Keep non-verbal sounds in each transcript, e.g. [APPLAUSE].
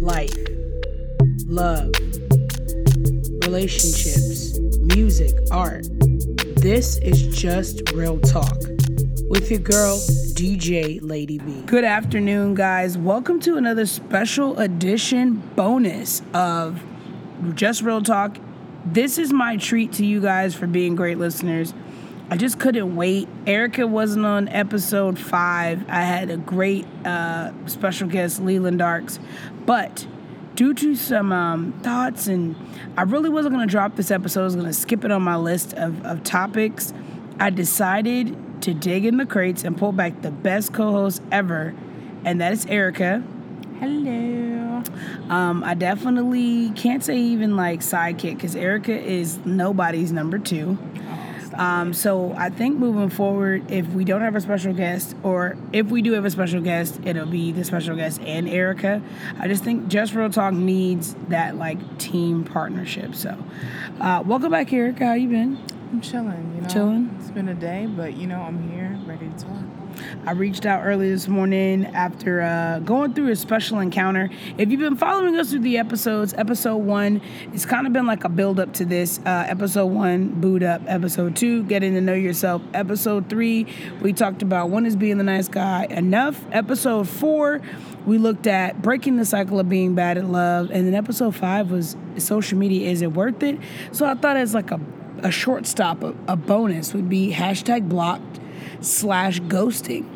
life, love, relationships, music, art. This is just real talk with your girl, DJ Lady B. Good afternoon, guys. Welcome to another special edition bonus of Just Real Talk. This is my treat to you guys for being great listeners. I just couldn't wait. Erica wasn't on episode five. I had a great uh, special guest, Leland Darks, but due to some um, thoughts and I really wasn't going to drop this episode. I was going to skip it on my list of, of topics. I decided to dig in the crates and pull back the best co-host ever, and that is Erica. Hello. Um, I definitely can't say even like sidekick because Erica is nobody's number two. Um, so I think moving forward, if we don't have a special guest, or if we do have a special guest, it'll be the special guest and Erica. I just think Just Real Talk needs that like team partnership. So, uh, welcome back, Erica. How you been? I'm chilling, you know. Chilling? It's been a day, but you know, I'm here, ready to talk. I reached out early this morning after uh, going through a special encounter. If you've been following us through the episodes, episode one, it's kind of been like a build up to this. Uh, episode one, boot up. Episode two, getting to know yourself. Episode three, we talked about when is being the nice guy enough. Episode four, we looked at breaking the cycle of being bad at love. And then episode five was social media, is it worth it? So I thought as like a, a short stop, a, a bonus would be hashtag blocked slash ghosting.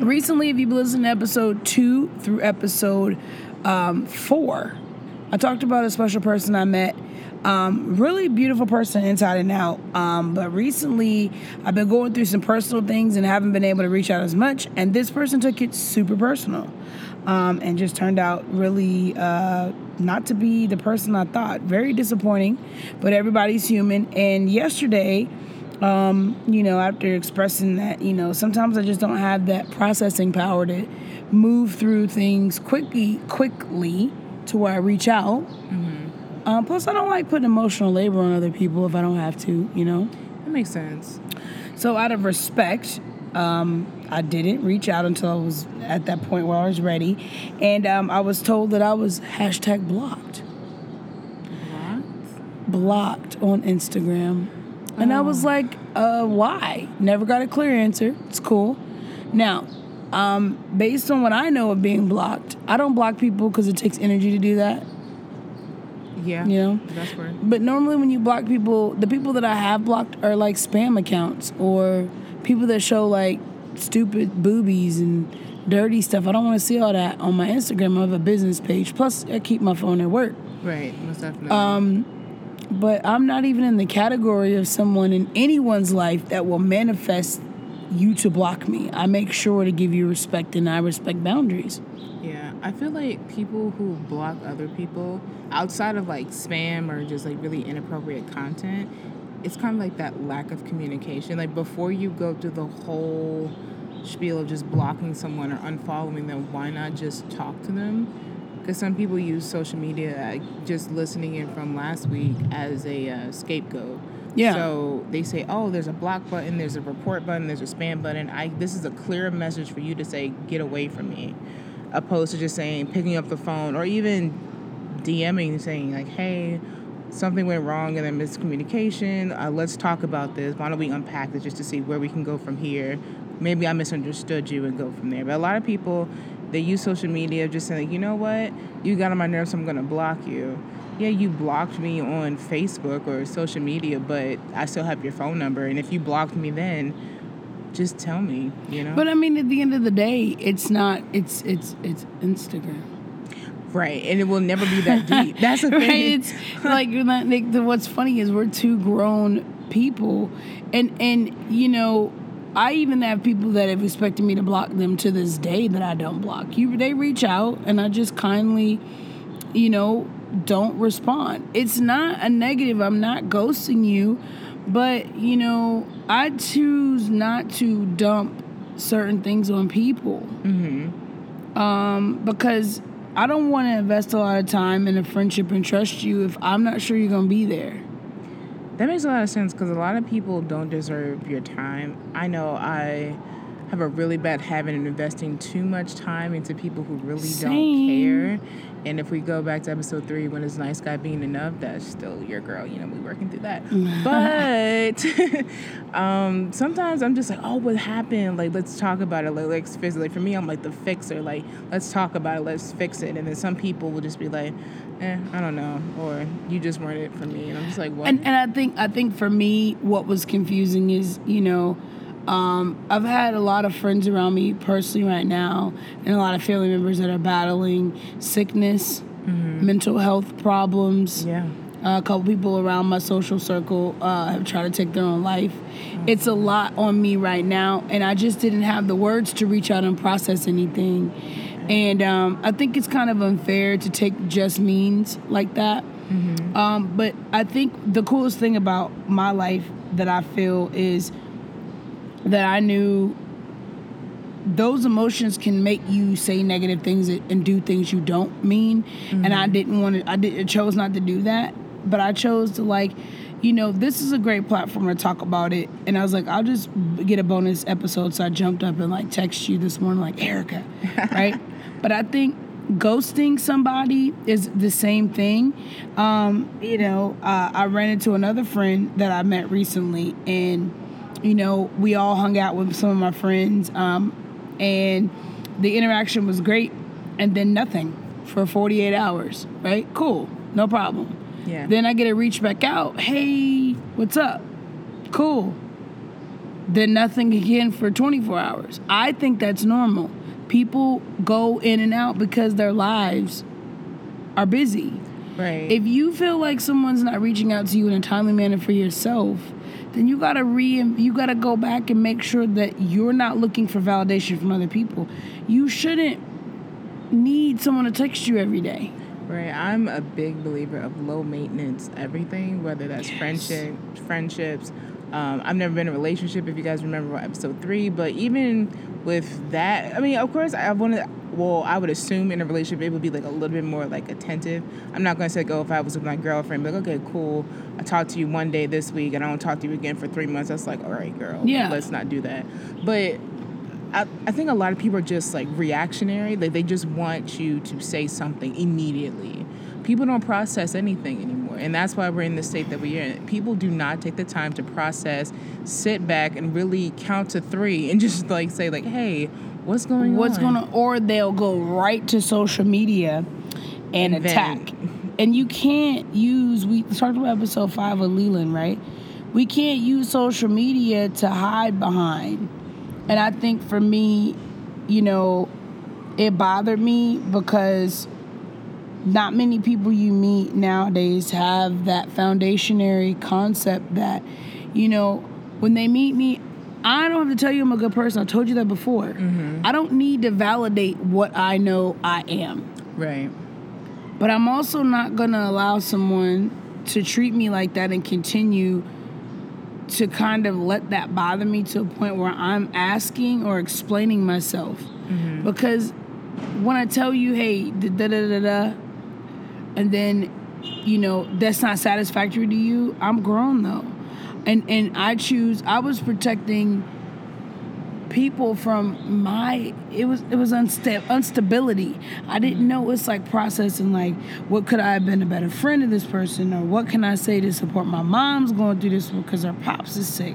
Recently, if you've listened to episode two through episode um, four, I talked about a special person I met. Um, really beautiful person inside and out. Um, but recently, I've been going through some personal things and haven't been able to reach out as much. And this person took it super personal um, and just turned out really uh, not to be the person I thought. Very disappointing, but everybody's human. And yesterday, um, you know, after expressing that, you know, sometimes I just don't have that processing power to move through things quickly, quickly to where I reach out. Um, plus, I don't like putting emotional labor on other people if I don't have to, you know. That makes sense. So, out of respect, um, I didn't reach out until I was at that point where I was ready, and um, I was told that I was hashtag blocked, What? blocked on Instagram, and I was like, uh, why? Never got a clear answer. It's cool. Now, um, based on what I know of being blocked, I don't block people because it takes energy to do that. Yeah. You know? That's weird. But normally, when you block people, the people that I have blocked are like spam accounts or people that show like stupid boobies and dirty stuff. I don't want to see all that on my Instagram. I have a business page. Plus, I keep my phone at work. Right. Most definitely. Um, but I'm not even in the category of someone in anyone's life that will manifest you to block me. I make sure to give you respect and I respect boundaries. yeah. I feel like people who block other people outside of like spam or just like really inappropriate content, it's kind of like that lack of communication. Like before you go through the whole spiel of just blocking someone or unfollowing them, why not just talk to them? Because some people use social media, uh, just listening in from last week, as a uh, scapegoat. Yeah. So they say, oh, there's a block button, there's a report button, there's a spam button. I this is a clear message for you to say, get away from me, opposed to just saying, picking up the phone or even DMing, saying like, hey, something went wrong and then miscommunication. Uh, let's talk about this. Why don't we unpack this just to see where we can go from here? Maybe I misunderstood you and go from there. But a lot of people, they use social media just saying, like, you know what, you got on my nerves, so I'm gonna block you. Yeah, you blocked me on Facebook or social media, but I still have your phone number. And if you blocked me then, just tell me, you know? But I mean, at the end of the day, it's not. It's it's it's Instagram. right. And it will never be that deep. [LAUGHS] That's the right? thing. It's like, like what's funny is we're two grown people, and and you know, I even have people that have expected me to block them to this day that I don't block. You, they reach out, and I just kindly, you know, don't respond. It's not a negative. I'm not ghosting you, but you know, I choose not to dump certain things on people um, because I don't want to invest a lot of time in a friendship and trust you if I'm not sure you're gonna be there. That makes a lot of sense because a lot of people don't deserve your time. I know I have a really bad habit of investing too much time into people who really Same. don't care. And if we go back to episode three, when it's nice guy being enough, that's still your girl. You know, we working through that. [LAUGHS] but [LAUGHS] um, sometimes I'm just like, oh, what happened? Like, let's talk about it. Like, let's fix it. Like for me, I'm like the fixer. Like, let's talk about it. Let's fix it. And then some people will just be like, eh, I don't know, or you just weren't it for me. And I'm just like, what? And, and I think I think for me, what was confusing is, you know, um, I've had a lot of friends around me personally right now, and a lot of family members that are battling sickness, mm-hmm. mental health problems. Yeah. Uh, a couple people around my social circle uh, have tried to take their own life. Mm-hmm. It's a lot on me right now, and I just didn't have the words to reach out and process anything. And um, I think it's kind of unfair to take just means like that. Mm-hmm. Um, but I think the coolest thing about my life that I feel is that I knew those emotions can make you say negative things and do things you don't mean. Mm-hmm. And I didn't want to, I did, I chose not to do that. But I chose to, like, you know, this is a great platform to talk about it. And I was like, I'll just get a bonus episode. So I jumped up and, like, text you this morning, like, Erica, [LAUGHS] right? but I think ghosting somebody is the same thing. Um, you know, uh, I ran into another friend that I met recently, and you know, we all hung out with some of my friends, um, and the interaction was great, and then nothing for 48 hours, right? Cool, no problem. Yeah. Then I get a reach back out. Hey, what's up? Cool. Then nothing again for 24 hours. I think that's normal. People go in and out because their lives are busy. Right. If you feel like someone's not reaching out to you in a timely manner for yourself, then you gotta re you gotta go back and make sure that you're not looking for validation from other people. You shouldn't need someone to text you every day. Right. I'm a big believer of low maintenance everything, whether that's yes. friendship, friendships. Um, I've never been in a relationship, if you guys remember episode three, but even with that, I mean, of course, I wanted well, I would assume in a relationship it would be like a little bit more like attentive. I'm not gonna say go oh, if I was with my girlfriend, like okay, cool. I talked to you one day this week and I don't talk to you again for three months. That's like, all right, girl, yeah, let's not do that. But I, I think a lot of people are just like reactionary. Like they just want you to say something immediately. People don't process anything anymore. And that's why we're in the state that we're in. People do not take the time to process, sit back and really count to three and [LAUGHS] just like say, like, hey, What's going what's on? What's going on? Or they'll go right to social media and, and attack. Then, and you can't use, we talked about episode five of Leland, right? We can't use social media to hide behind. And I think for me, you know, it bothered me because not many people you meet nowadays have that foundationary concept that, you know, when they meet me, I don't have to tell you I'm a good person. I told you that before. Mm-hmm. I don't need to validate what I know I am. Right. But I'm also not going to allow someone to treat me like that and continue to kind of let that bother me to a point where I'm asking or explaining myself. Mm-hmm. Because when I tell you, hey, da da da da, and then, you know, that's not satisfactory to you, I'm grown though. And and I choose. I was protecting people from my it was it was unsta- instability i didn't mm-hmm. know it's like processing like what could i have been a better friend to this person or what can i say to support my mom's going through this because her pops is sick?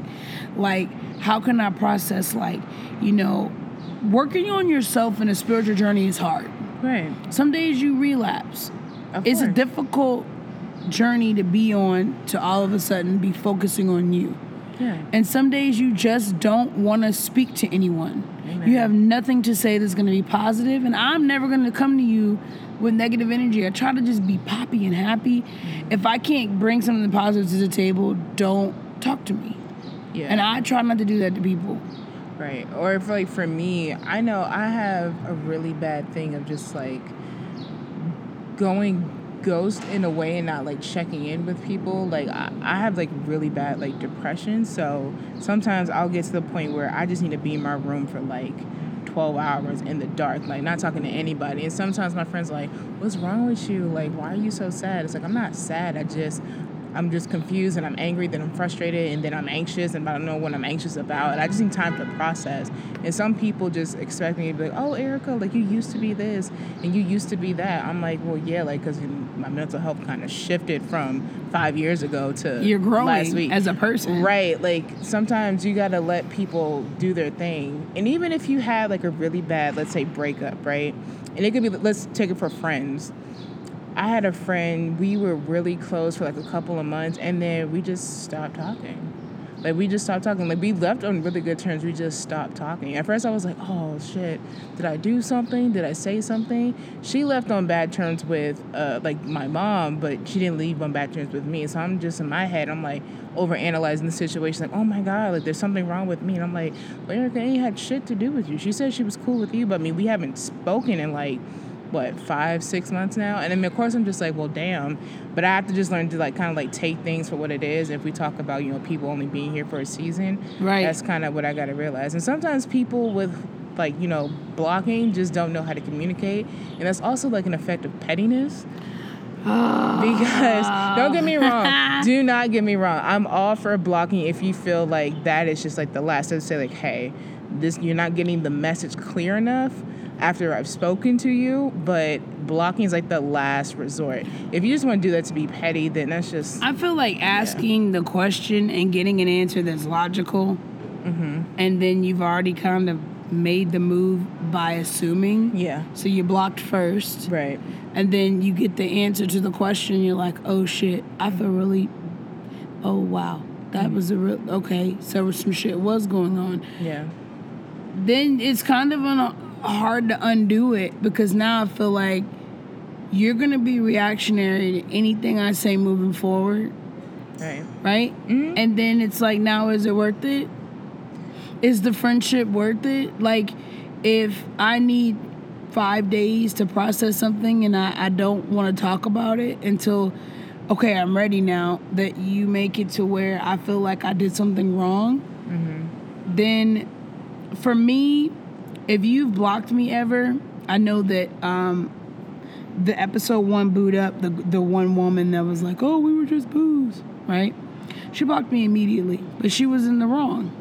Like how can i process like you know working on yourself in a spiritual journey is hard. Right. Some days you relapse of it's course. a difficult journey to be on to all of a sudden be focusing on you. Yeah. And some days you just don't want to speak to anyone. Amen. You have nothing to say that's going to be positive, and I'm never going to come to you with negative energy. I try to just be poppy and happy. Mm-hmm. If I can't bring something positive to the table, don't talk to me. Yeah. And I try not to do that to people. Right. Or if like for me, I know I have a really bad thing of just like going ghost in a way and not like checking in with people like I, I have like really bad like depression. So sometimes i'll get to the point where i just need to be in my room for like 12 hours in the dark like not talking to anybody. And sometimes my friends are like what's wrong with you? Like why are you so sad? It's like i'm not sad. I just I'm just confused and I'm angry, then I'm frustrated, and then I'm anxious and I don't know what I'm anxious about. And I just need time to process. And some people just expect me to be like, oh, Erica, like you used to be this and you used to be that. I'm like, well, yeah, like, because my mental health kind of shifted from five years ago to You're growing last week. as a person. Right. Like sometimes you got to let people do their thing. And even if you had like a really bad, let's say, breakup, right? And it could be, let's take it for friends I had a friend, we were really close for like a couple of months, and then we just stopped talking. Like, we just stopped talking. Like, we left on really good terms. We just stopped talking. At first, I was like, oh, shit. Did I do something? Did I say something? She left on bad terms with, uh, like, my mom, but she didn't leave on bad terms with me. So I'm just in my head, I'm like, over analyzing the situation. Like, oh my God, like, there's something wrong with me. And I'm like, well, Erica ain't had shit to do with you. She said she was cool with you, but I mean, we haven't spoken in, like, what five six months now? And then of course i'm just like well damn. But i have to just learn to like kind of like take things for what it is. If we talk about you know people only being here for a season Right. that's kind of what i got to realize. And sometimes people with like you know blocking just don't know how to communicate. And that's also like an effect of pettiness. Ah. Because don't get me wrong [LAUGHS] do not get me wrong i'm all for blocking if you feel like that is just like the last to say like hey this you're not getting the message clear enough after i've spoken to you but blocking is like the last resort if you just want to do that to be petty then that's just I feel like asking the question and getting an answer that's logical, Mm-hmm. and then you've already kind of made the move by assuming. yeah So you blocked first, right and then you get the answer to the question. You're like, oh shit, I feel really. Oh wow, that Mm-hmm. was a real okay. So some shit was going on. yeah Then it's kind of an, hard to undo it because now I feel like you're gonna be reactionary to anything I say moving forward. right right? Mm-hmm. And then it's like, now is it worth it? Is the friendship worth it? Like, if I need five days to process something and I, I don't want to talk about it until, okay, I'm ready now, that you make it to where I feel like I did something wrong, mm-hmm. then for me, if you've blocked me ever, I know that um, the episode one boot up the the one woman that was like, "Oh, we were just booze," right? She blocked me immediately, but she was in the wrong,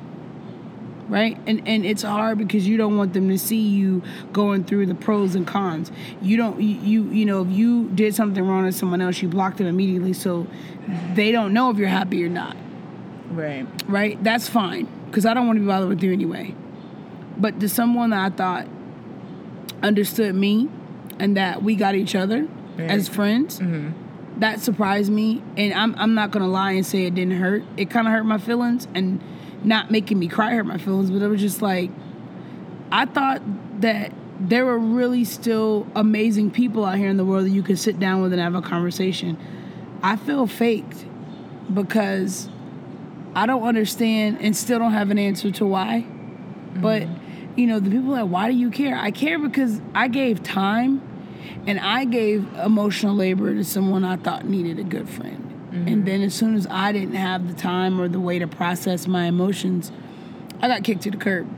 right? And and it's hard because you don't want them to see you going through the pros and cons. You don't you you, you know if you did something wrong to someone else, you blocked them immediately, so they don't know if you're happy or not right right? That's fine because I don't want to be bothered with you anyway. But to someone that I thought understood me and that we got each other Right. as friends, mm-hmm. that surprised me. And I'm, I'm not going to lie and say it didn't hurt. It kind of hurt my feelings and not making me cry hurt my feelings, but it was just like, I thought that there were really still amazing people out here in the world that you could sit down with and have a conversation. I feel faked because I don't understand and still don't have an answer to why. But mm-hmm. You know, the people that why do you care? I care because I gave time and I gave emotional labor to someone I thought needed a good friend. And mm-hmm. then as soon as I didn't have the time or the way to process my emotions, I got kicked to the curb.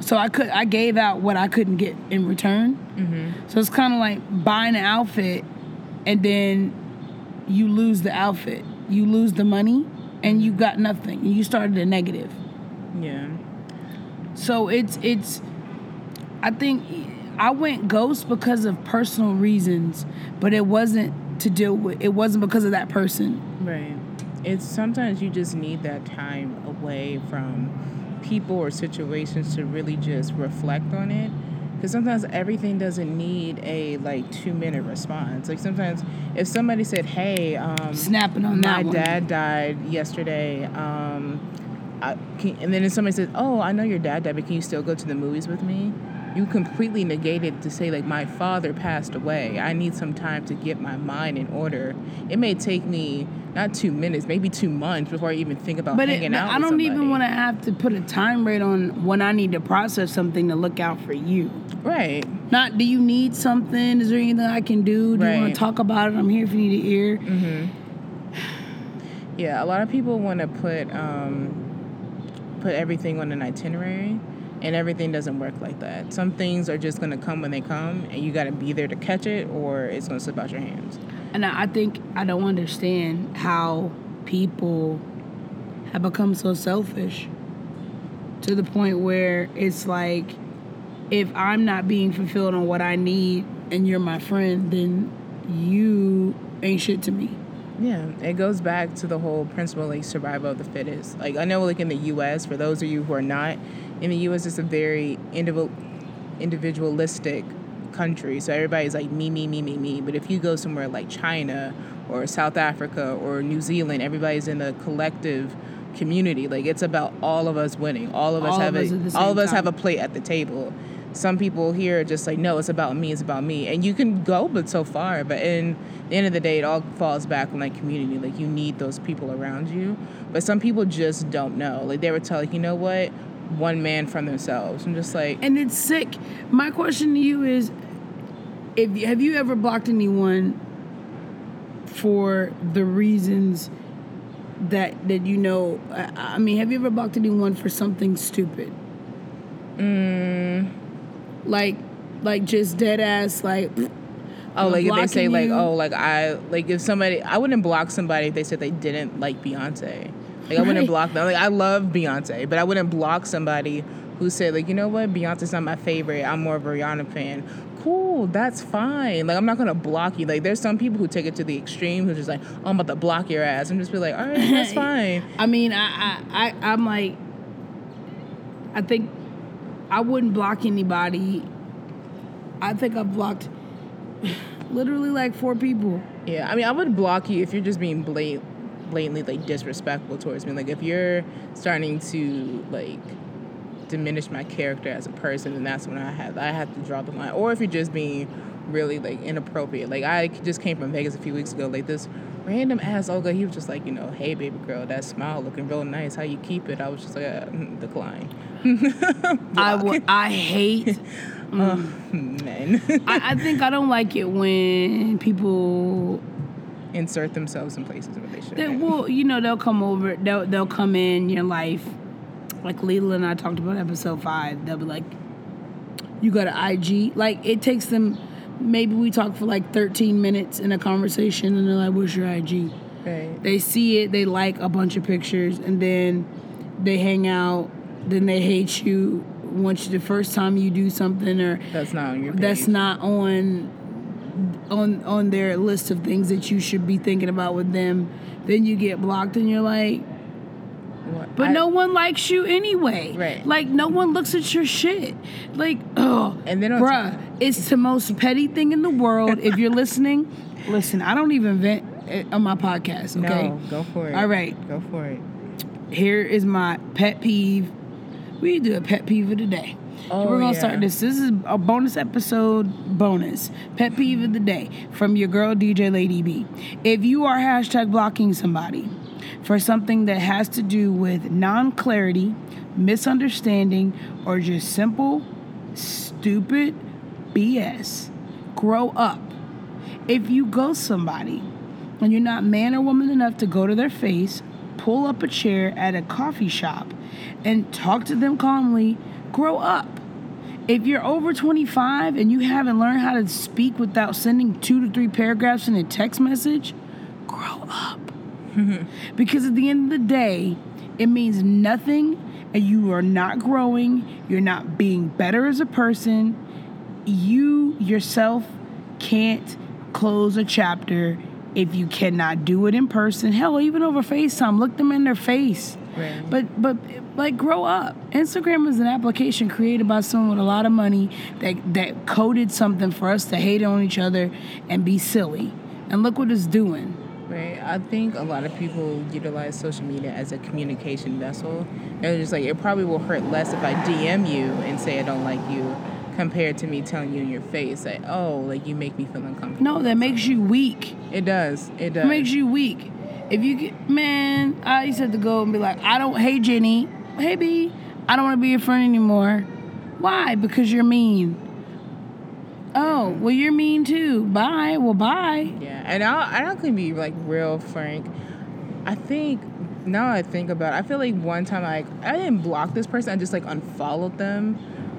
So I could I gave out what I couldn't get in return. Mm-hmm. So it's kind of like buying an outfit and then you lose the outfit. You lose the money and you got nothing. You started a negative. yeah So it's it's I think I went ghost because of personal reasons, but it wasn't to deal with it wasn't because of that person. Right. It's sometimes you just need that time away from people or situations to really just reflect on it. Because sometimes everything doesn't need a like two minute response. Like sometimes if somebody said, "Hey, um, Snapping on my that one. dad died yesterday," um, I, can, and then if somebody says, "Oh, I know your dad died, but can you still go to the movies with me?" You completely negated to say like my father passed away. I need some time to get my mind in order. It may take me not two minutes, maybe two months before I even think about But it, hanging out. I don't even want to have to put a time rate on when I need to process something to look out for you. Right. Not do you need something? Is there anything I can do? Do you want to talk about it? I'm here if you need to hear. [SIGHS] Yeah, a lot of people want to put um, put everything on an itinerary, and everything doesn't work like that. Some things are just gonna come when they come, and you got to be there to catch it, or it's gonna slip out your hands. And I think I don't understand how people have become so selfish to the point where it's like if I'm not being fulfilled on what I need and you're my friend, then you ain't shit to me. Yeah, it goes back to the whole principle like survival of the fittest. Like I know, like in the U.S., for those of you who are not in the U.S., it's a very individual, individualistic country. So everybody's like me, me, me, me, me. But if you go somewhere like China or South Africa or New Zealand, everybody's in a collective community. Like it's about all of us winning. All of us All have of us a all of us have a plate at the table. Some people here are just like, no, it's about me, it's about me. And you can go but so far. But in the end of the day, it all falls back on like community. Like you need those people around you. But some people just don't know. Like they were telling, you know what? One man from themselves. I'm just like, And it's sick. My question to you is if have you ever blocked anyone for the reasons that that you know I, I mean, have you ever blocked anyone for something stupid? mm, Like like just dead ass like [CLEARS THROAT] Oh, like if they say blocking like, oh, like I like if somebody, I wouldn't block somebody if they said they didn't like Beyonce. Like I wouldn't block them. Like I love Beyonce, but I wouldn't block somebody who said like, you know what, Beyonce's not my favorite. I'm more of a Rihanna fan. Cool, that's fine. Like I'm not gonna block you. Like there's some people who take it to the extreme who's just like, oh, I'm about to block your ass. I'm just be like, all right, that's [LAUGHS] fine. I mean, I, I, I, I'm like, I think I wouldn't block anybody. I think I've blocked [LAUGHS] literally like four people. Yeah, I mean, I would block you if you're just being blat- blatantly like disrespectful towards me. Like if you're starting to like diminish my character as a person, then that's when I have I have to draw the line. Or if you're just being really like inappropriate. Like I just came from Vegas a few weeks ago. Like this random ass Olga, he was just like, you know, hey baby girl, that smile looking real nice. How you keep it? I was just like, uh, mm, decline. [LAUGHS] I would. I hate. [LAUGHS] Mm. Oh, Men I, I think I don't like it when people. insert themselves in places where they They, shouldn't. well, you know, they'll come over. They'll they'll come in your life. Like Leland and I talked about episode five. They'll be like, "You got an IG?" Like it takes them. Maybe we talk for like 13 minutes in a conversation, and they're like, "What's your IG?" Right. They see it, they like a bunch of pictures, and then they hang out. Then they hate you once the first time you do something, or That's not on your page. that's not on on on their list of things that you should be thinking about with them. Then you get blocked, and you're like, What- but I- no one likes you anyway. Right. Like no one looks at your shit. Like, oh, And then bruh, it's the most petty thing in the world. if you're [LAUGHS] listening, listen. I don't even vent eh, on my podcast. Okay. No, go for it. All right. Go for it. Here is my pet peeve. We do a pet peeve of the day. Oh, We're gonna yeah. start this. This is a bonus episode. Bonus pet peeve of the day from your girl DJ Lady B. If you are hashtag blocking somebody for something that has to do with non-clarity, misunderstanding, or just simple, stupid BS, grow up. If you ghost somebody and you're not man or woman enough to go to their face, pull up a chair at a coffee shop, and talk to them calmly, grow up. If you're over 25 and you haven't learned how to speak without sending two to three paragraphs in a text message, grow up. [LAUGHS] because at the end of the day, it means nothing and you are not growing, you're not being better as a person. You yourself can't close a chapter if you cannot do it in person. Hell, even over FaceTime, look them in their face. Right. But but like grow up. Instagram is an application created by someone with a lot of money that that coded something for us to hate on each other and be silly. And look what it's doing. Right. I think a lot of people utilize social media as a communication vessel. And it's just like it probably will hurt less if I DM you and say I don't like you compared to me telling you in your face that, oh, like you make me feel uncomfortable. No, that makes you weak. It does. It does. It makes you weak. If you get man, I used to have to go and be like, I don't hey Jenny, hey B, I don't want to be your friend anymore. Why? Because you're mean. Oh, well you're mean too. Bye. Well bye. Yeah, and I I don't can be like real frank. I think now I think about it, I feel like one time like I didn't block this person, I just like unfollowed them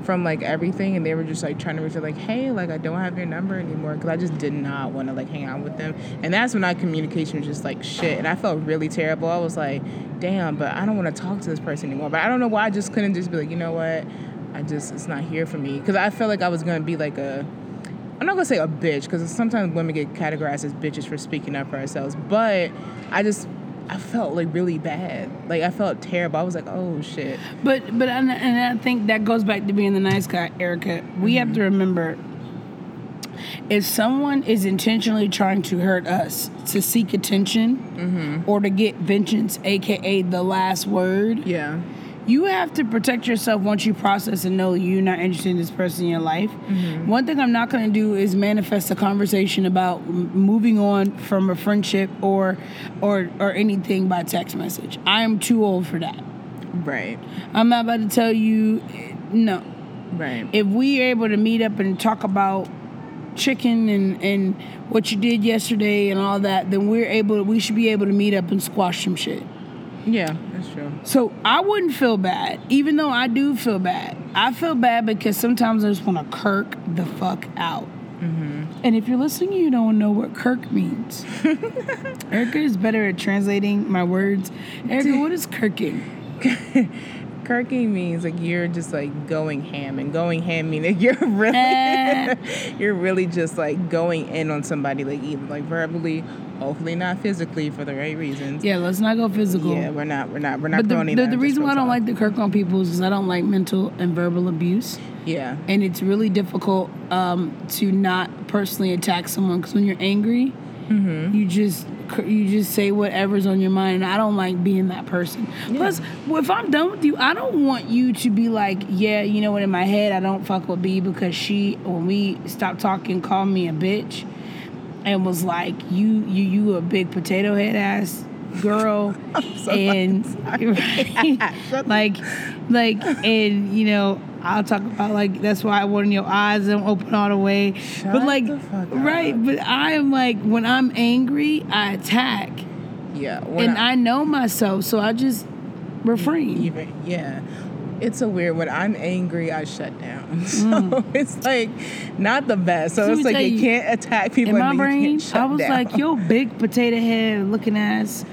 from like everything, and they were just like trying to reach out, like, hey, like I don't have your number anymore, because I just did not want to like hang out with them, and that's when our communication was just like shit, and I felt really terrible. I was like, damn, but I don't want to talk to this person anymore. But I don't know why I just couldn't just be like, you know what, I just it's not here for me, because I felt like I was gonna be like a I'm not gonna say a bitch because sometimes women get categorized as bitches for speaking up for ourselves, but I just I felt like really bad. Like I felt terrible. I was like, oh shit. But but and, and I think that goes back to being the nice guy, Erica. We have to mm-hmm. remember if someone is intentionally trying to hurt us to seek attention mm-hmm. or to get vengeance, aka the last word, Yeah. You have to protect yourself once you process and know you're not interested in this person in your life. Mm-hmm. One thing I'm not going to do is manifest a conversation about m- moving on from a friendship or or or anything by text message. I am too old for that. Right. I'm not about to tell you no. Right. If we are able to meet up and talk about chicken and and what you did yesterday and all that, then we're able we should be able to meet up and squash some shit. Yeah, that's true. So I wouldn't feel bad, even though I do feel bad. I feel bad because sometimes I just want to kirk the fuck out. Mm-hmm. And if you're listening, you don't know what kirk means. [LAUGHS] Erica is better at translating my words. Erica, [LAUGHS] what is kirking? [LAUGHS] Kirking means like you're just like going ham, and going ham meaning [LAUGHS] you're really [LAUGHS] you're really just like going in on somebody, like even like verbally, hopefully not physically for the right reasons. Yeah, let's not go physical. Yeah, we're not we're not we're not But the, the, the reason why I don't like the kirk on people is because I don't like mental and verbal abuse. Yeah. And it's really difficult um, to not personally attack someone because when you're angry, Mm-hmm. you just you just say whatever's on your mind. And I don't like being that person. Plus, well, if I'm done with you, I don't want you to be like, yeah, you know what? In my head, I don't fuck with B because she when we stopped talking, called me a bitch, and was like, you you you a big potato head ass girl, [LAUGHS] and [LAUGHS] like like and you know. I'll talk about like that's why I of your eyes don't open all the way. but like right, up. but I am like when I'm angry, I attack. Yeah. and I know myself, so I just refrain. even yeah it's a weird when i'm angry i shut down [LAUGHS] so it's like not the best so Mm. It's like you, you, can't attack people In my brain, I was down. like, yo, big potato head looking ass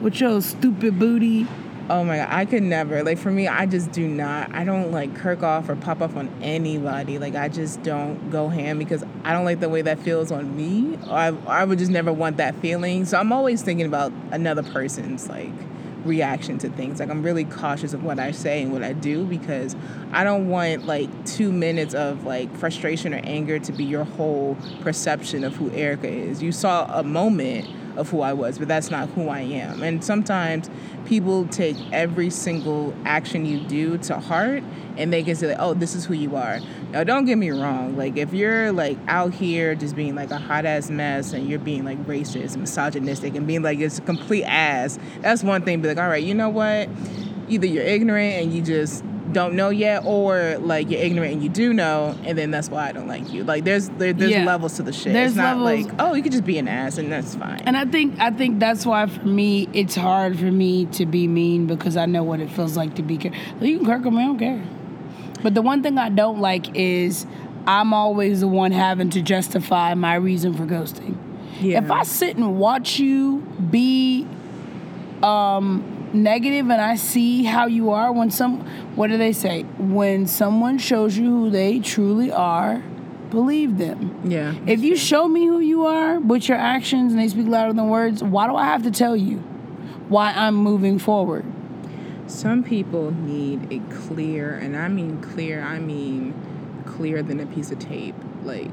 with your stupid booty. oh my god i could never like for me i just do not i don't like kirk off or pop off on anybody like i just don't go ham because i don't like the way that feels on me or I, I would just never want that feeling so i'm always thinking about another person's like reaction to things. Like i'm really cautious of what i say and what i do because i don't want like two minutes of like frustration or anger to be your whole perception of who erica is. You saw a moment of who i was but that's not who i am. And sometimes people take every single action you do to heart and they can say oh this is who you are. Now don't get me wrong like if you're like out here just being like a hot ass mess and you're being like racist misogynistic and being like it's a complete ass that's one thing be like all right you know what? Either you're ignorant and you just don't know yet or like you're ignorant and you do know and then that's why i don't like you like there's there, there's Yeah. levels to the shit There's it's not levels. like oh you could just be an ass and that's fine And I think I think that's why for me it's hard for me to be mean because I know what it feels like to be. Care- you can kirk me, I don't care. But the one thing I don't like is I'm always the one having to justify my reason for ghosting. Yeah. If I sit and watch you be um, negative and I see how you are when some what do they say? When someone shows you who they truly are, believe them. yeah If you show me who you are with your actions and they speak louder than words, why do I have to tell you why I'm moving forward? Some people need a clear, and I mean clear, I mean clearer than a piece of tape, like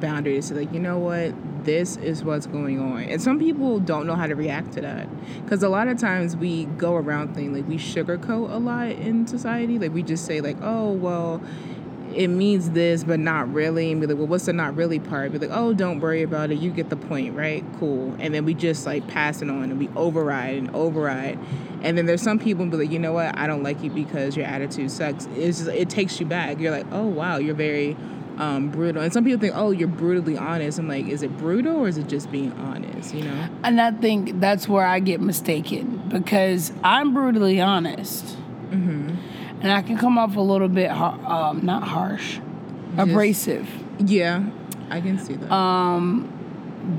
boundaries. Like, you know what? This is what's going on. And some people don't know how to react to that. Because a lot of times we go around things, like we sugarcoat a lot in society. Like, we just say, like, oh, well, it means this, but not really. And be like, well, what's the not really part? Be like, oh, don't worry about it. You get the point, right? Cool. And then we just like pass it on and we override and override. And then there's some people be like, you know what? I don't like you because your attitude sucks. It's just, it takes you back. You're like, oh wow, you're very um, brutal. And some people think, oh, you're brutally honest. I'm like, is it brutal or is it just being honest? You know? And I think that's where I get mistaken because I'm brutally honest. and I can come off a little bit, um, not harsh, abrasive. Yeah, I can see that. Um,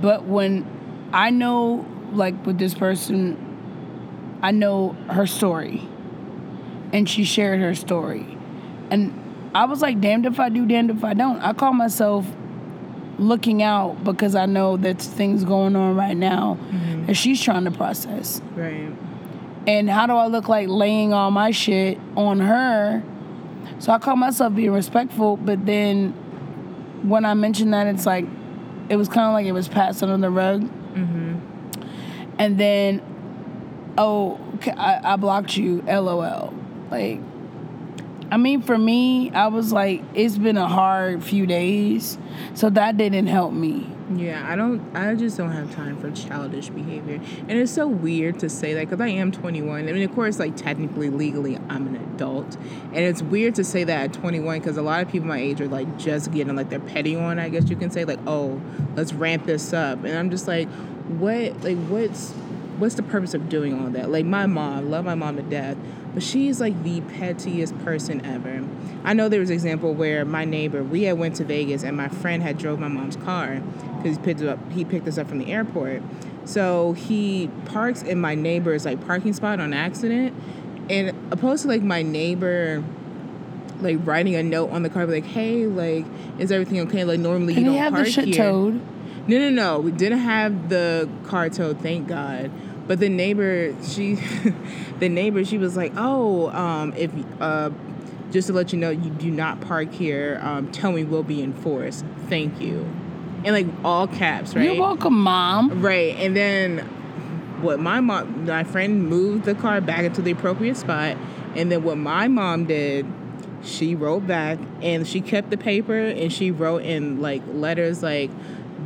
but when I know, like with this person, I know her story, and she shared her story, and I was like, damned if I do, damned if I don't. I call myself looking out because I know there's things going on right now that she's trying to process. right. And how do I look like laying all my shit on her? So I call myself being respectful, but then when I mentioned that, it's like it was kind of like it was passed under the rug. Mm-hmm. And then, oh, I, I blocked you, lol. Like, I mean, for me, I was like, it's been a hard few days, so that didn't help me. Yeah, I don't. I just don't have time for childish behavior, and it's so weird to say that because I am 21. I mean, of course, like technically, legally, I'm an adult, and it's weird to say that at 21 because a lot of people my age are like just getting like their petty on. I guess you can say like, oh, let's ramp this up, and I'm just like, what? Like, what's what's the purpose of doing all that? Like, my mom, love my mom to death, but she's like the pettiest person ever. I know there was an example where my neighbor, we had went to Vegas and my friend had drove my mom's car because he picked up. He picked us up from the airport. So he parks in my neighbor's like parking spot on accident, and opposed to like my neighbor. Like writing a note on the car, like, "Hey, like, is everything okay?" Like, normally you don't have park the shit here. towed? No, no, no. We didn't have the car towed, thank God. But the neighbor, she, [LAUGHS] the neighbor, she was like, "Oh, um, if uh, just to let you know, you do not park here. Um, towing will be enforced. Thank you." And like all caps, right? You're welcome, mom. Right. And then what my mom, my friend moved the car back into the appropriate spot. And then what my mom did, she wrote back and she kept the paper and she wrote in like letters like,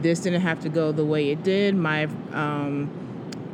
this didn't have to go the way it did. My, um,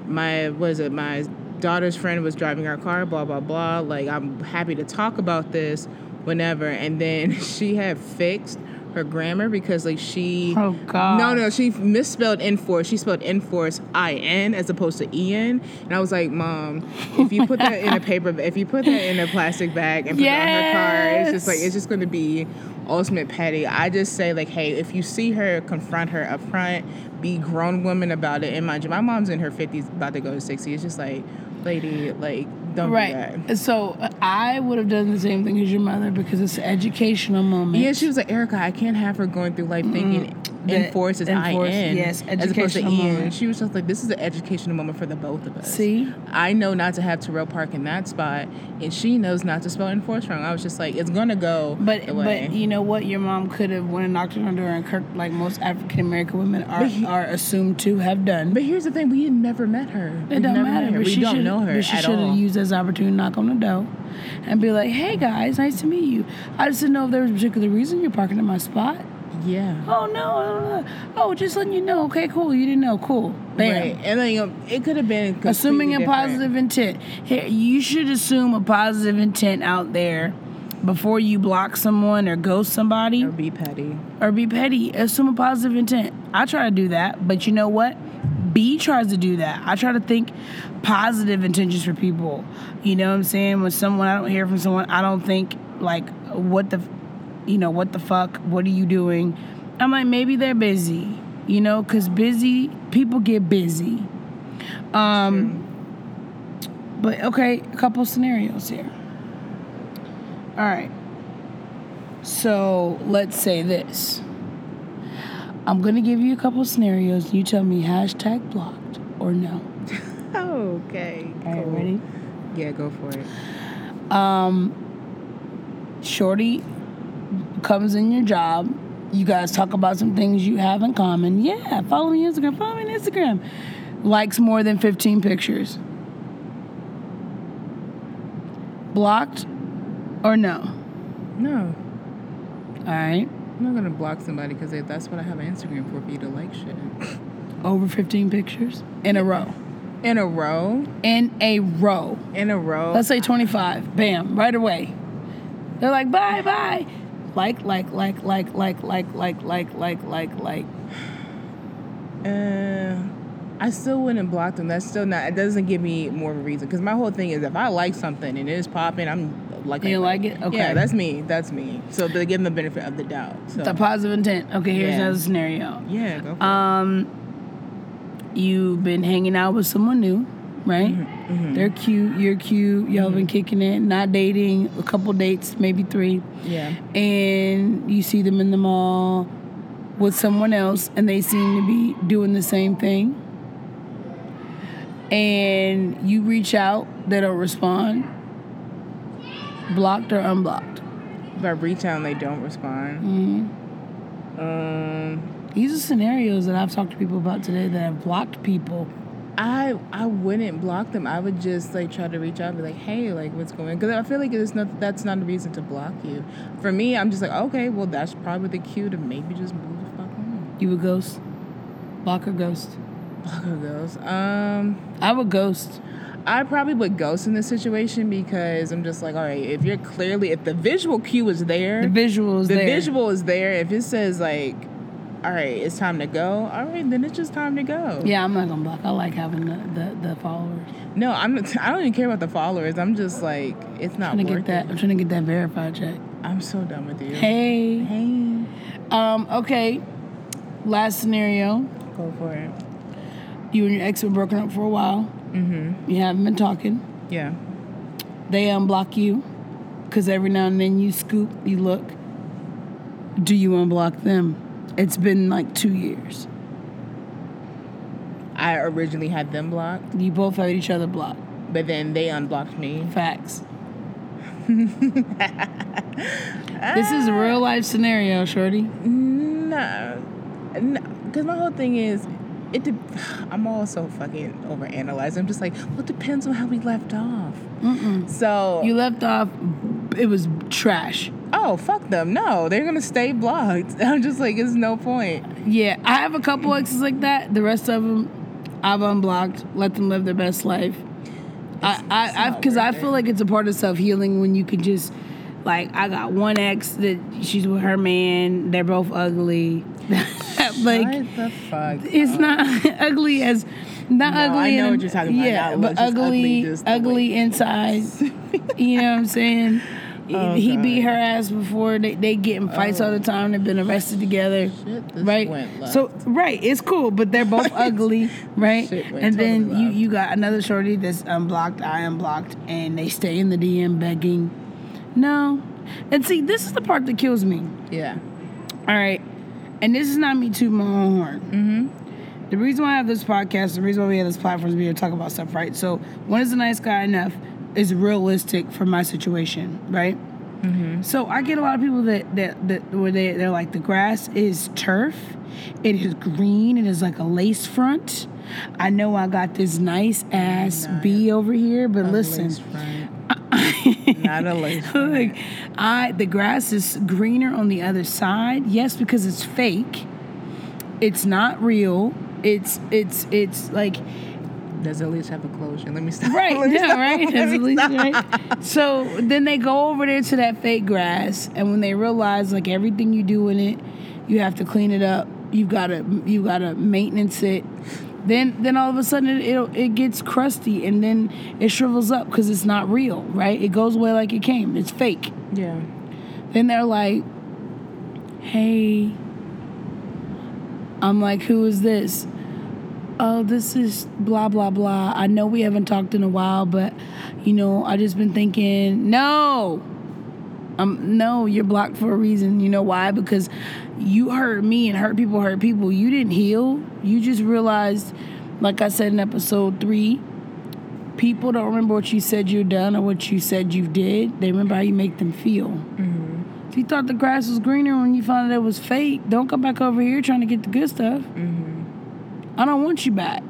my, was it, my daughter's friend was driving our car, blah, blah, blah. Like, I'm happy to talk about this whenever. And then [LAUGHS] she had fixed her grammar because like she Oh, God. no no she misspelled enforce she spelled enforce i-n as opposed to en and i was like mom if you put that in a [LAUGHS] paper if you put that in a plastic bag and put it on her car it's just like it's just going to be ultimate petty. I just say like hey if you see her confront her up front. Be grown woman about it. And mind you my mom's in her 50s about to go to 60 it's just like lady like don't do that. Right. So I would have done the same thing as your mother because it's an educational moment. Yeah, she was like, Erica, I can't have her going through life thinking That enforce is enforce, IN yes, as opposed to EN. She was just like, this is an educational moment for the both of us. See? I know not to have Terrell park in that spot, and she knows not to spell enforce wrong. I was just like, it's gonna go But but you know what? Your mom could have went and knocked on her door and Kirk, like most African American women are he- are assumed to have done. but here's the thing: we had never met her. It We've don't matter. We she don't know her but she should have used this opportunity to knock on the door and be like, "Hey guys, nice to meet you. I just didn't know if there was a particular reason you're parking in my spot." Yeah. Oh no, no. oh just letting you know. Okay, cool. You didn't know. Cool. Bam. Right. And then you know, it could have been Assuming a different. positive intent. Here, you should assume a positive intent out there before you block someone or ghost somebody. or be petty. or be petty. Assume a positive intent. I try to do that, but you know what? B tries to do that. I try to think positive intentions for people. You know what I'm saying? When someone I don't hear from someone, I don't think like what the, you know what the fuck? What are you doing? I'm like maybe they're busy. You know, cause busy people get busy. Um. But okay, a couple scenarios here. All right. So let's say this. I'm gonna give you a couple scenarios. You tell me hashtag blocked or no. [LAUGHS] Okay. All right, cool. ready? Yeah, go for it. Um, Shorty comes in your job. You guys talk about some things you have in common. Yeah, follow me on Instagram. Follow me on Instagram. Likes more than 15 pictures. Blocked or no? No. All right. I'm not gonna block somebody because that's what I have on Instagram for, for you to like shit. Over 15 pictures in a row. In a row? In a row. In a row? Let's say 25. Bam, right away. They're like, bye, bye. Like, like, like, like, like, like, like, like, like, like, like. Uh, I still wouldn't block them. That's still not. It doesn't give me more of a reason. Because my whole thing is, if I like something and it is popping, I'm like. You like, like it? Okay. Yeah, that's me. That's me. So they give them the benefit of the doubt. So The positive intent. Okay, here's Yeah. another scenario. yeah, go for Um, you've been hanging out with someone new, right? Mm-hmm, They're cute. You're cute. Y'all been kicking it. Not dating. A couple dates, maybe three. Yeah. and you see them in the mall with someone else and they seem to be doing the same thing and you reach out they don't respond blocked or unblocked If I reach out and they don't respond, hmm um, these are scenarios that i've talked to people about today that have blocked people I I wouldn't block them. I would just like try to reach out and be like, hey, like what's going? Because I feel like it's not that's not a reason to block you. For me, I'm just like, okay, well that's probably the cue to maybe just move the fuck on. you would ghost block or ghost Block or ghost. Um, i would ghost I probably would ghost in this situation because I'm just like, all right, if you're clearly if the visual cue is there, the visuals the there. visual is there. If it says like, all right, it's time to go. All right, then it's just time to go. yeah i'm not gonna block i like having the, the, the followers No, I'm. Not, I don't even care about the followers. I'm just like, it's not i'm trying to get that i'm trying to get that verified check I'm so done with you. hey Hey. Um, okay. Last scenario. Go for it. You and your ex were broken up for a while. Mm-hmm. You haven't been talking. Yeah. They unblock you. Cause every now and then you scoop, you look. Do you unblock them? It's been like two years. I originally had them blocked, You both had each other blocked. but then they unblocked me. Facts. [LAUGHS] this is a real life scenario, Shorty. No. Because my whole thing is, it. De- I'm also fucking overanalyzing. I'm just like, well, it depends on how we left off. Mm-mm. So. You left off, it was trash. Oh, fuck them. No, they're going to stay blocked. [LAUGHS] I'm just like, it's no point. Yeah, I have a couple exes like that. The rest of them, I've unblocked. Let them live their best life. I, I, I, because I worth feel like it's a part of self healing when you can just, like, I got one ex that she's with her man. They're both ugly. [LAUGHS] like, what the fuck? it's not [LAUGHS] ugly as, not No, I ugly. know in- what you're talking about. Yeah, but ugly, ugly, ugly inside. you know what I'm saying? Oh, he beat her ass before. They they get in fights all the time. They've been arrested together Shit, this right? So right, it's cool, but they're both [LAUGHS] ugly, right? And then totally you left. you got another shorty that's unblocked, I unblocked, and they stay in the DM begging. No, and see, this is the part that kills me. yeah. All right, and this is not me to my own horn. Mm-hmm. The reason why I have this podcast, the reason why we have this platform is able to talk about stuff, right? So, one is a nice guy enough is realistic for my situation, right? Mm-hmm. So I get a lot of people that that, that where they they're like the grass is turf, it is green, it is like a lace front. I know I got this nice ass Nah, bee over here, but A listen, lace front. [LAUGHS] Not a lace. Look, I the grass is greener on the other side. Yes, because it's fake. It's not real. It's it's it's like Does at least have a closure. Let me stop. right, [LAUGHS] Let yeah, stop. right. Me at least right. So then they go over there to that fake grass, and when they realize like everything you do in it, you have to clean it up. You gotta you gotta maintenance it. Then then all of a sudden it it, it gets crusty, and then it shrivels up because it's not real, right? It goes away like it came. It's fake. Yeah. Then they're like, hey. I'm like, who is this? Oh, this is blah, blah, blah. I know we haven't talked in a while, but, you know, I just been thinking, no. Um, no, you're blocked for a reason. You know why? Because you hurt me and hurt people hurt people. You didn't heal. You just realized, like I said in episode three, people don't remember what you said you've done or what you said you did. They remember how you make them feel. If you thought the grass was greener when you found out it was fake, don't come back over here trying to get the good stuff. I don't want you back.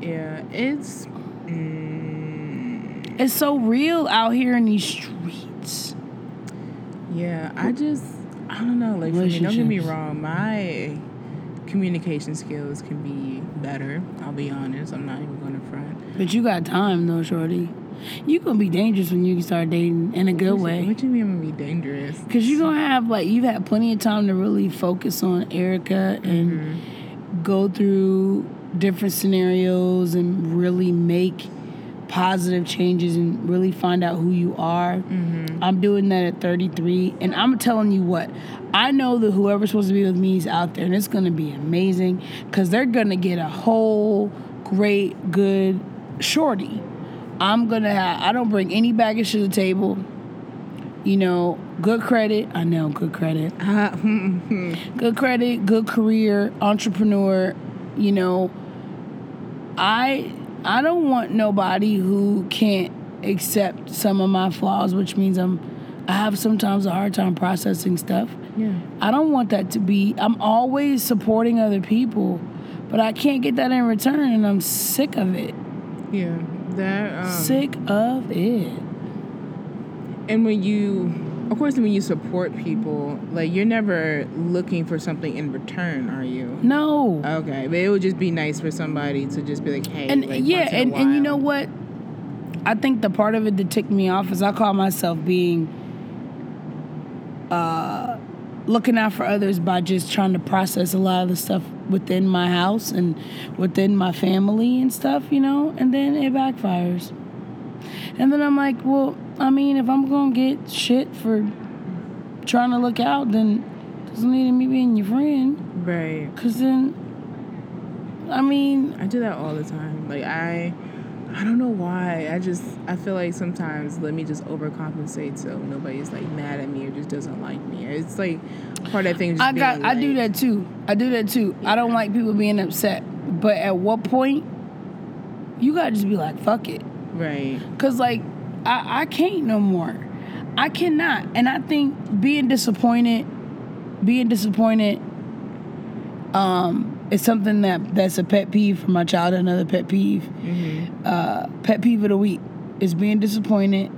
Yeah. It's. Mm, It's so real out here in these streets. yeah. I just. I don't know. Like, for me, don't get me wrong. My communication skills can be better. I'll be honest. I'm not even going to front. But you got time though, shorty. You gonna be dangerous when you start dating in a good What you- way. What do you mean I'm gonna be dangerous? Cause you're gonna have like you've had plenty of time to really focus on Erica and go through different scenarios and really make positive changes and really find out who you are. Mm-hmm. I'm doing that at 33, and I'm telling you what, I know that whoever's supposed to be with me is out there, and it's gonna be amazing because they're gonna get a whole great, good shorty. I'm gonna have. I don't bring any baggage to the table. You know, good credit. I know good credit. [LAUGHS] good credit, good career, entrepreneur. You know, I I don't want nobody who can't accept some of my flaws, which means I'm I have sometimes a hard time processing stuff. Yeah. I don't want that to be I'm always supporting other people, but I can't get that in return and I'm sick of it. Yeah. That um, sick of it. And when you, of course, when you support people, like you're never looking for something in return, are you? No. Okay, but it would just be nice for somebody to just be like, hey, and like, yeah, once in a and, and you know what? I think the part of it that ticked me off is I call myself being uh, looking out for others by just trying to process a lot of the stuff within my house and within my family and stuff, you know, and then it backfires. And then I'm like, well, I mean, if I'm gonna get shit for trying to look out, then doesn't need me being your friend. right? Cause then, I mean, I do that all the time. Like I, I don't know why. I just I feel like sometimes let me just overcompensate so nobody's like mad at me or just doesn't like me. It's like part of that thing. Just I got. being, I do that too. I do that too. I don't like people being upset. But at what point, you gotta just be like, fuck it. Right. Cause like, I I can't no more. I cannot. And I think being disappointed, being disappointed, um, is something that that's a pet peeve for my child. Another pet peeve. Mm-hmm. Uh, pet peeve of the week is being disappointed.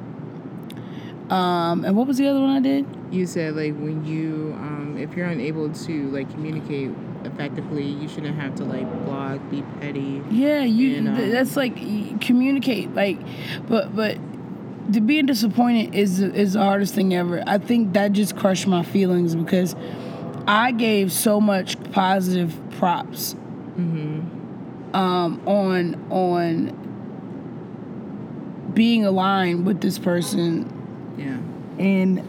Um, and what was the other one I did? You said like when you um if you're unable to like communicate effectively, you shouldn't have to like blog, be petty. Yeah, you. And, um, that's like communicate. Like, but but to being disappointed is is the hardest thing ever. I think that just crushed my feelings because I gave so much positive props Mm-hmm. um, on on being aligned with this person, Yeah. and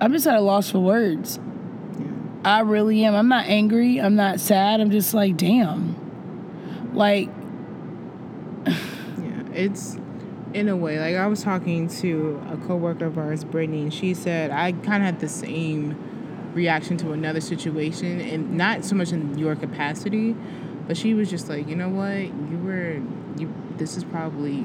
I'm just at a loss for words. I really am. I'm not angry. I'm not sad. I'm just like, damn. Like, Yeah, it's in a way like I was talking to a coworker of ours, Brittany, and she said I kind of had the same reaction to another situation, and not so much in your capacity, but she was just like, you know what, you were you. This is probably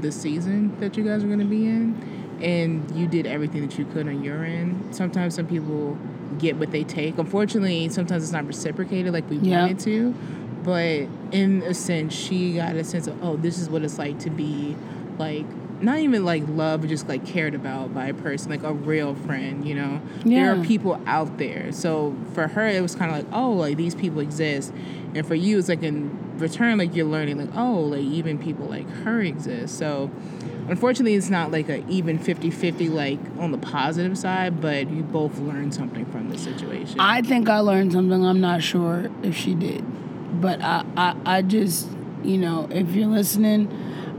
the season that you guys are gonna be in, and you did everything that you could on your end. Sometimes some people get what they take. Unfortunately, sometimes it's not reciprocated like we Yeah. wanted to. But in a sense, she got a sense of, oh, this is what it's like to be like not even like love, just like cared about by a person, like a real friend, you know? There are people out there. So for her, it was kind of like, oh, like these people exist. And for you, it's like in return, like you're learning, like, oh, like even people like her exist. So unfortunately, it's not like a even 50 50, like on the positive side, but you both learn something from the situation. I think I learned something. I'm not sure if she did, but I, I, I just, you know, if you're listening,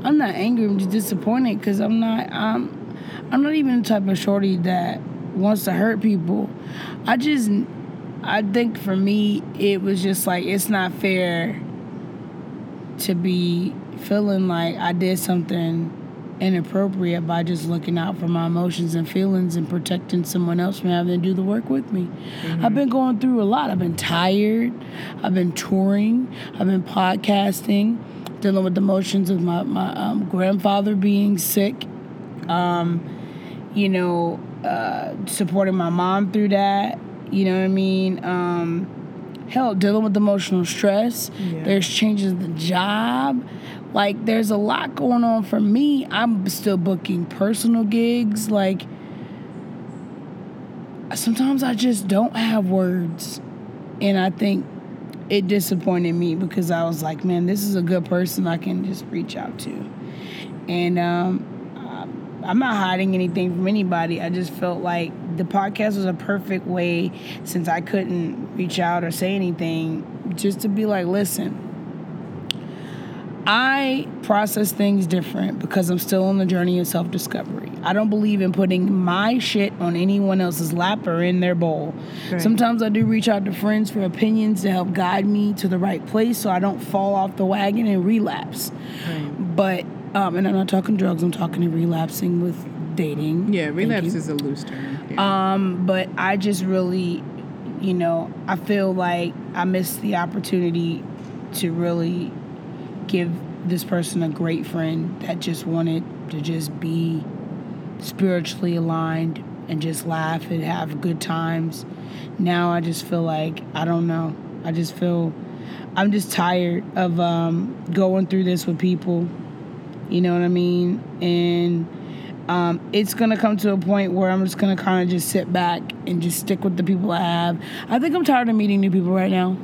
I'm not angry. I'm just disappointed because I'm not. I'm, I'm not even the type of shorty that wants to hurt people. I just, I think for me, it was just like it's not fair to be feeling like I did something inappropriate by just looking out for my emotions and feelings and protecting someone else from having to do the work with me. Mm-hmm. I've been going through a lot. I've been tired. I've been touring. I've been podcasting, dealing with the emotions of my, my um, grandfather being sick. Um, you know, uh, supporting my mom through that. You know what I mean? Um, hell, dealing with emotional stress. Yeah. There's changes in the job. Like, there's a lot going on for me. I'm still booking personal gigs. Like, sometimes I just don't have words. And I think it disappointed me because I was like, man, this is a good person I can just reach out to. And um, I'm- I'm not hiding anything from anybody. I just felt like the podcast was a perfect way, since I couldn't reach out or say anything, just to be like, listen, I process things different because I'm still on the journey of self discovery. I don't believe in putting my shit on anyone else's lap or in their bowl. Right. Sometimes I do reach out to friends for opinions to help guide me to the right place so I don't fall off the wagon and relapse. Right. But, um, and I'm not talking drugs, I'm talking relapsing with dating. Yeah, relapse is a loose term. Yeah. Um, but I just really, you know, I feel like I missed the opportunity to really give this person a great friend that just wanted to just be spiritually aligned and just laugh and have good times. Now I just feel like I don't know. I just feel I'm just tired of um, going through this with people. You know what I mean? And um, it's gonna come to a point where I'm just gonna kind of just sit back and just stick with the people I have. I think I'm tired of meeting new people right now.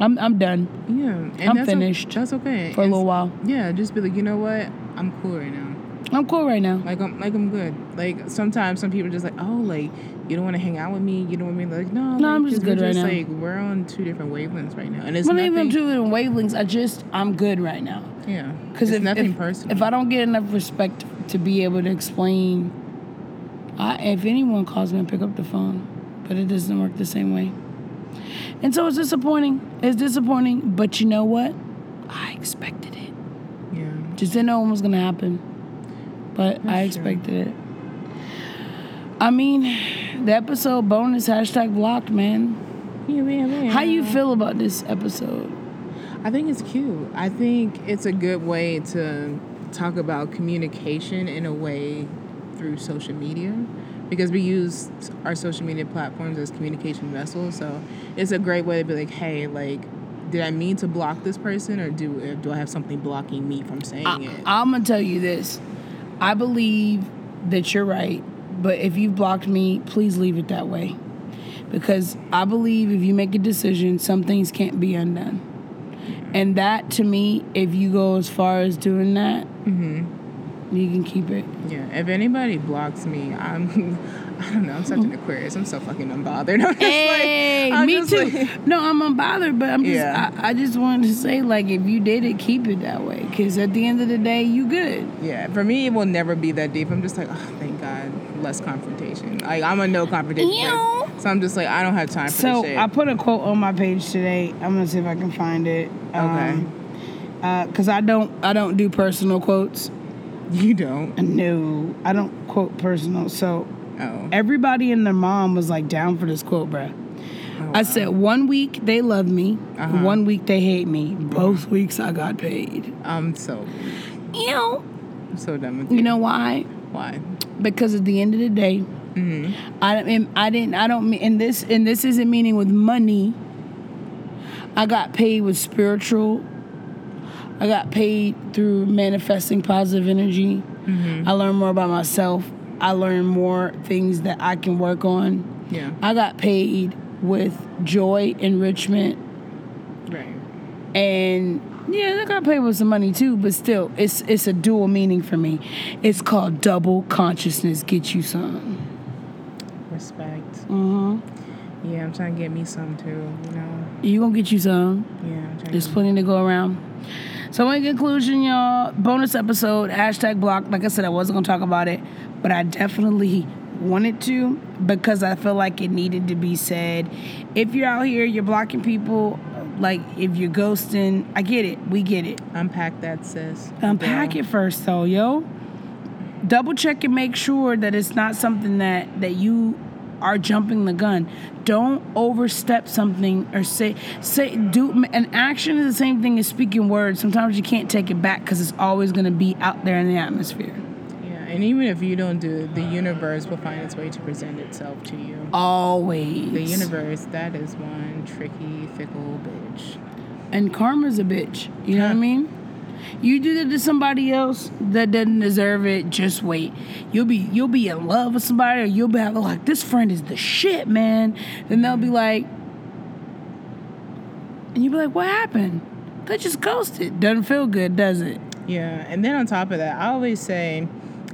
I'm I'm done yeah, and I'm that's o- finished that's okay. for a little while. Yeah, just be like, you know what? I'm cool right now. I'm cool right now. Like I'm like I'm good. Like sometimes some people are just like, oh, like you don't want to hang out with me. You know what I mean? like no. No, like, I'm just we're good right now. Like we're on two different wavelengths right now, and it's not nothing. even two different wavelengths. I just I'm good right now. yeah, Because it's if, nothing if, personal. if I don't get enough respect to be able to explain, I, if anyone calls me, I pick up the phone, but it doesn't work the same way. And so it's disappointing. It's disappointing, but you know what? I expected it. yeah, Just didn't know what was gonna happen, but I true. expected it. I mean, the episode bonus hashtag blocked, man. yeah, yeah, yeah. How you feel about this episode? I think it's cute. I think it's a good way to talk about communication in a way through social media because we use our social media platforms as communication vessels. So it's a great way to be like, hey, like, did I mean to block this person or do do I have something blocking me from saying I, it? I'm gonna tell you this. I believe that you're right, but if you've blocked me, please leave it that way. Because I believe if you make a decision, some things can't be undone. And that to me, if you go as far as doing that, Mm-hmm. You can keep it. Yeah. If anybody blocks me, I'm. [LAUGHS] I don't know. I'm such an Aquarius. I'm so fucking unbothered. [LAUGHS] I'm just Hey, like, I'm me too. like- [LAUGHS] no, I'm unbothered, but I'm just, Yeah. I, I just wanted to say, like, if you did it, keep it that way. Because at the end of the day, you good. Yeah, for me, it will never be that deep. I'm just like, oh, thank God, less confrontation. Like, I'm a no confrontation. Ew. So I'm just like, I don't have time for So. I put a quote on my page today. I'm gonna see if I can find it. Okay. Um, uh, because I don't, I don't do personal quotes. You don't. No, I don't quote personal. So Oh. everybody and their mom was like down for this quote, bruh. Oh, I said one week they love me, Uh-huh. one week they hate me. Both weeks I got paid. I'm so, Ew. I'm so done with you. You know why? why? Because at the end of the day, Mm-hmm. I I didn't I don't mean and this and this isn't meaning with money. I got paid with spiritual. I got paid through manifesting positive energy. Mm-hmm. I learned more about myself. I learned more things that I can work on. Yeah. I got paid with joy, enrichment, Right. and yeah, I got paid with some money too. But still, it's it's a dual meaning for me. It's called double consciousness. Get you some. Respect. hmm Yeah, I'm trying to get me some too. You know. You gonna get you some. Yeah. I'm trying There's plenty to go around. So in conclusion, y'all, bonus episode, hashtag block. Like I said, I wasn't gonna talk about it, but I definitely wanted to because I feel like it needed to be said. If you're out here, you're blocking people, like if you're ghosting, I get it. We get it. unpack that, sis. Unpack Girl. it first though, yo. Double check and make sure that it's not something that that you are jumping the gun. Don't overstep something or say say do an action is the same thing as speaking words. Sometimes you can't take it back because it's always going to be out there in the atmosphere. Yeah, and even if you don't do it, the universe will find its way to present itself to you. Always. The universe, that is one tricky, fickle bitch. And karma's a bitch. You know what I [LAUGHS] mean? You do that to somebody else that doesn't deserve it. Just wait. You'll be you'll be in love with somebody, or you'll be like this friend is the shit, man. Then they'll be like, and you'll be like, what happened? They just ghosted. Doesn't feel good, does it? Yeah, and then on top of that, I always say,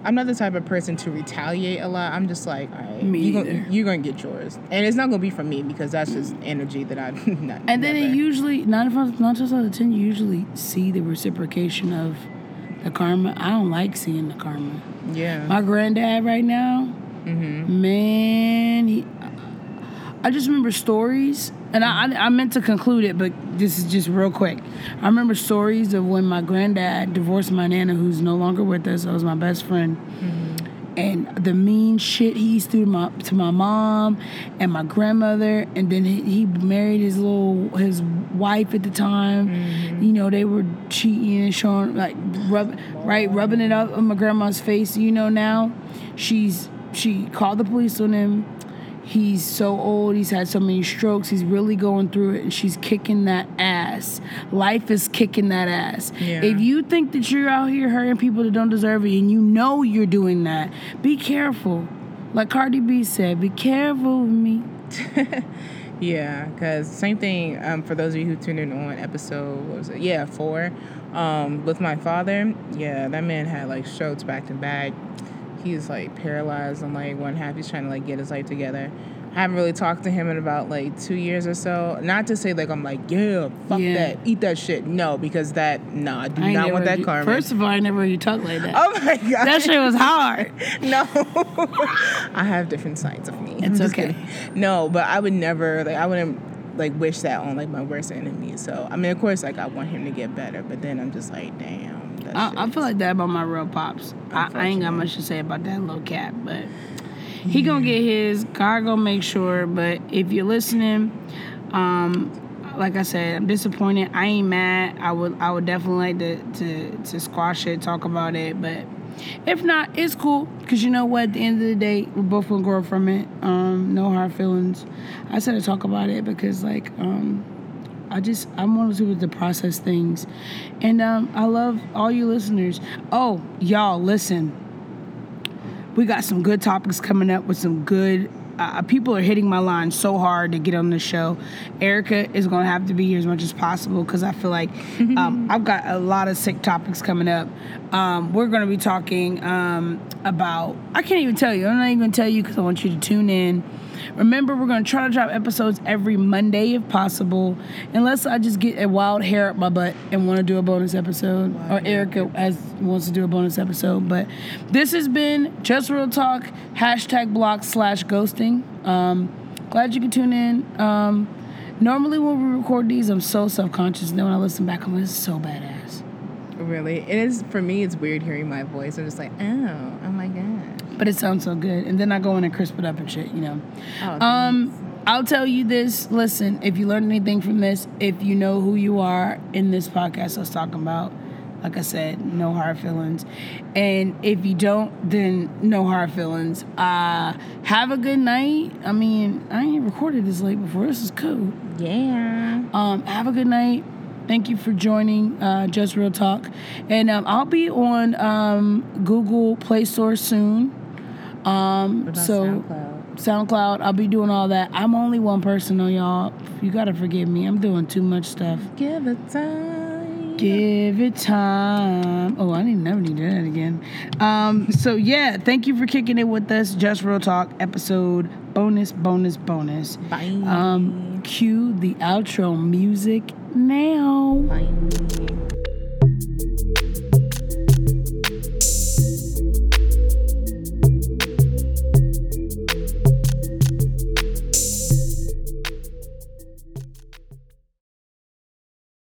I'm not the type of person to retaliate a lot. I'm just like, all right, Me you either. gonna, you're gonna get yours, and it's not gonna be from me because that's just energy that I [LAUGHS] not. And then it usually nine times nine times out of ten, you usually see the reciprocation of the karma. I don't like seeing the karma. yeah. My granddad right now, mm-hmm. man, he, I just remember stories, and I, I I meant to conclude it, but this is just real quick. I remember stories of when my granddad divorced my nana, who's no longer with us. I was my best friend. Mm-hmm. And the mean shit he used to do to my to my mom and my grandmother, and then he, he married his little his wife at the time. Mm-hmm. You know they were cheating and showing like rub right rubbing it up on my grandma's face. You know now, she's she called the police on him. He's so old. He's had so many strokes. He's really going through it, and she's kicking that ass. Life is kicking that ass. Yeah. If you think that you're out here hurting people that don't deserve it, and you know you're doing that, be careful. Like Cardi B said, be careful with me. [LAUGHS] Yeah, because same thing. Um, for those of you who tuned in on episode, what was it? Yeah, four. Um, with my father, yeah, that man had like strokes back to back. He's like paralyzed on like one half. He's trying to like get his life together. I haven't really talked to him in about like two years or so. Not to say like I'm like yeah, fuck Yeah. that, eat that shit. No, because that no, I do I not want that karma. First of all, I never heard you talk like that. oh my god, That shit was hard. [LAUGHS] no, [LAUGHS] I have different sides of me. It's okay. kidding. No, but I would never like I wouldn't like wish that on like my worst enemy. So I mean, of course, like I want him to get better, but then I'm just like, damn. I, I feel like that about my real pops. I, I ain't got much to say about that little cat, but he gonna get his. God gonna make sure. But if you're listening, um, like I said, I'm disappointed. I ain't mad. I would I would definitely like to to to squash it, talk about it, but. If not, it's cool because you know what? At the end of the day, we're both gonna grow from it. Um, no hard feelings. I said to talk about it because, like, um, I just I'm one of those people to process things, and um, I love all you listeners. Oh, y'all, listen. We got some good topics coming up with some good. Uh, people are hitting my line so hard to get on the show. Erica is going to have to be here as much as possible because I feel like um, [LAUGHS] I've got a lot of sick topics coming up. Um, we're going to be talking um, about. I can't even tell you. I'm not even going to tell you because I want you to tune in. Remember, we're going to try to drop episodes every Monday if possible, unless I just get a wild hair up my butt and want to do a bonus episode, or Erica has, wants to do a bonus episode. But this has been Just Real Talk, hashtag block slash ghosting. Um, glad you could tune in. Um, normally, when we record these, I'm so self conscious. Then when I listen back, I'm like, this is so badass. really. It is for me. It's weird hearing my voice. I'm just like, oh, oh my god. But it sounds so good. And then I go in and crisp it up and shit, you know. Oh, Um, I'll tell you this. Listen, if you learn anything from this, if you know who you are in this podcast I was talking about, like I said, no hard feelings. And if you don't, then no hard feelings. Uh, have a good night. I mean, I ain't recorded this late before. This is cool. yeah. Um, have a good night. Thank you for joining uh, Just Real Talk. And um, I'll be on um, Google Play Store soon. Um, so SoundCloud? SoundCloud, I'll be doing all that. I'm only one person, on y'all. You gotta forgive me. I'm doing too much stuff. Give it time. Give it time. Oh, I didn't never need to do that again. Um, so yeah, thank you for kicking it with us. Just Real Talk episode bonus, bonus, bonus. Bye. Um, cue the outro music now. Bye.